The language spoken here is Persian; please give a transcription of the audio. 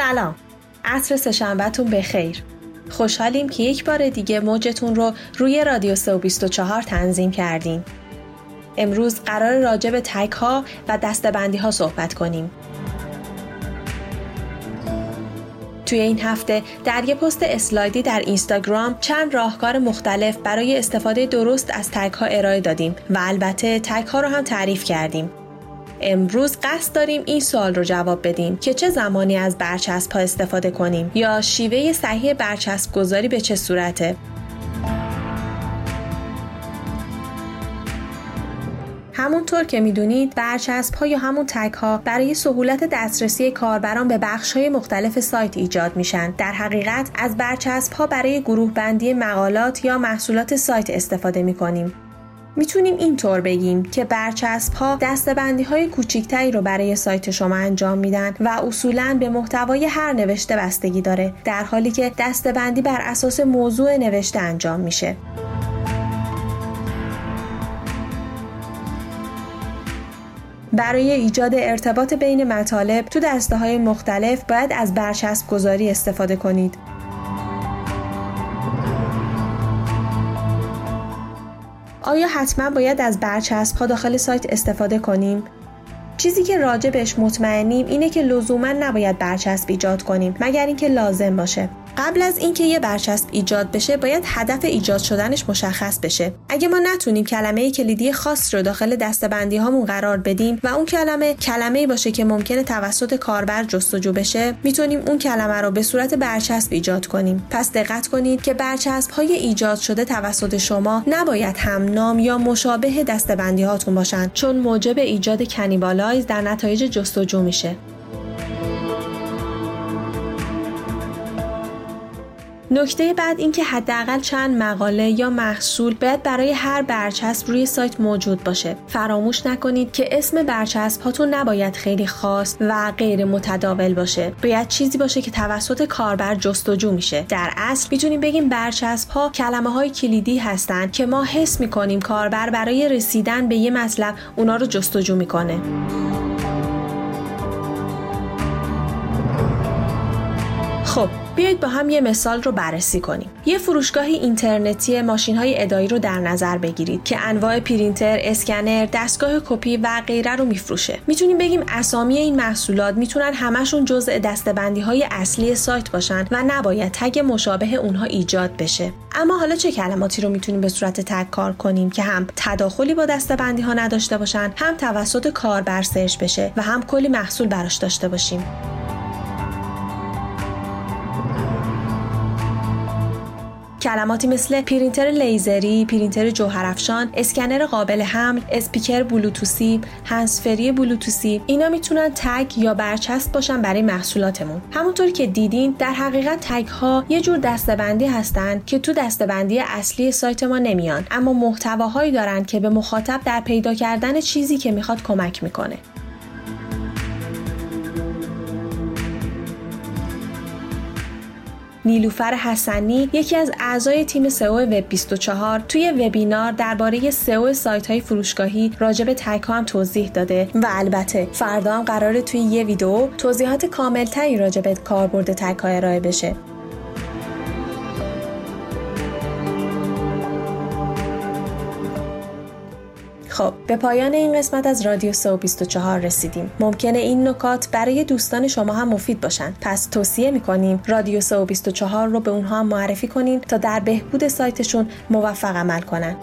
سلام. عصر سهشنبهتون بخیر. خوشحالیم که یک بار دیگه موجتون رو روی رادیو 324 تنظیم کردیم. امروز قرار راجع به تک ها و دستبندی ها صحبت کنیم. توی این هفته در یه پست اسلایدی در اینستاگرام چند راهکار مختلف برای استفاده درست از تک ها ارائه دادیم و البته تک ها رو هم تعریف کردیم. امروز قصد داریم این سوال رو جواب بدیم که چه زمانی از برچسب ها استفاده کنیم یا شیوه صحیح برچسب گذاری به چه صورته؟ همونطور که می‌دونید برچسب ها یا همون تک ها برای سهولت دسترسی کاربران به بخش های مختلف سایت ایجاد میشن. در حقیقت از برچسب ها برای گروه بندی مقالات یا محصولات سایت استفاده می‌کنیم. می‌تونیم اینطور بگیم که برچسب ها دستبندی های کوچیکتری رو برای سایت شما انجام میدن و اصولا به محتوای هر نوشته بستگی داره در حالی که دستبندی بر اساس موضوع نوشته انجام میشه برای ایجاد ارتباط بین مطالب تو دسته های مختلف باید از برچسب گذاری استفاده کنید. آیا حتما باید از برچسب ها داخل سایت استفاده کنیم؟ چیزی که راجع بهش مطمئنیم اینه که لزوما نباید برچسب ایجاد کنیم مگر اینکه لازم باشه. قبل از اینکه یه برچسب ایجاد بشه باید هدف ایجاد شدنش مشخص بشه. اگه ما نتونیم کلمه کلیدی خاص رو داخل دستبندی هامون قرار بدیم و اون کلمه کلمه باشه که ممکنه توسط کاربر جستجو بشه می‌تونیم اون کلمه رو به صورت برچسب ایجاد کنیم. پس دقت کنید که برچسب های ایجاد شده توسط شما نباید هم نام یا مشابه دستبندی هاتون باشن چون موجب ایجاد کنیبالایز در نتایج جستجو میشه. نکته بعد اینکه حداقل چند مقاله یا محصول باید برای هر برچسب روی سایت موجود باشه. فراموش نکنید که اسم برچسب هاتون نباید خیلی خاص و غیر متداول باشه. باید چیزی باشه که توسط کاربر جستجو میشه. در اصل می‌تونیم بگیم برچسب ها کلمه های کلیدی هستند که ما حس می‌کنیم کاربر برای رسیدن به یه مطلب اونا رو جستجو می‌کنه. خب بیایید با هم یه مثال رو بررسی کنیم. یه فروشگاه اینترنتی ماشین های اداری رو در نظر بگیرید که انواع پرینتر، اسکنر، دستگاه کپی و غیره رو میفروشه. می‌تونیم بگیم اسامی این محصولات می‌تونن همشون جزء دسته‌بندی های اصلی سایت باشن و نباید tag مشابه اونها ایجاد بشه. اما حالا چه کلماتی رو می‌تونیم به صورت tag کار کنیم که هم تداخلی با دسته‌بندی ها نداشته باشن، هم توسط کاربر search بشه و هم کلی محصول براش داشته باشیم. کلماتی مثل پرینتر لیزری، پرینتر جوهرافشان، اسکنر قابل حمل، اسپیکر بلوتوسی، هنسفری بلوتوسی اینا می‌تونن تگ یا برچسب باشن برای محصولاتمون. همونطور که دیدین در حقیقت تگ ها یه جور دستبندی هستن که تو دستبندی اصلی سایت ما نمیان اما محتواهایی دارن که به مخاطب در پیدا کردن چیزی که می‌خواد کمک می‌کنه. نیلوفر حسنی یکی از اعضای تیم سئو وب 24 توی وبینار درباره سئو سایت های فروشگاهی راجع به هم توضیح داده. و البته فردا هم قراره توی یه ویدیو توضیحات کاملتری راجع به کاربرد تک ها ارائه بشه. خب به پایان این قسمت از رادیو سو 24 رسیدیم. ممکنه این نکات برای دوستان شما هم مفید باشن. پس توصیه می‌کنیم رادیو سو 24 رو به اونها معرفی کنین تا در بهبود سایتشون موفق عمل کنن.